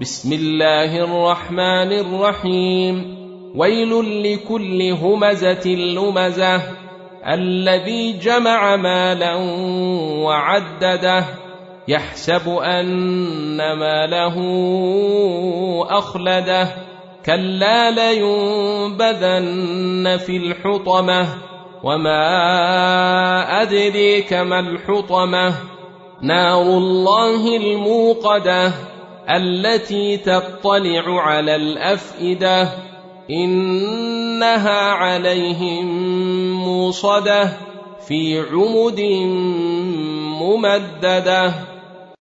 بسم الله الرحمن الرحيم. ويل لكل همزة لمزة. الذي جمع مالا وعدده. يحسب أن ماله أخلده. كلا لينبذن في الحطمة. وما أدريك ما الحطمة. نار الله الموقدة. التي تطلع على الأفئدة إنها عليهم موصدة في عمد ممددة.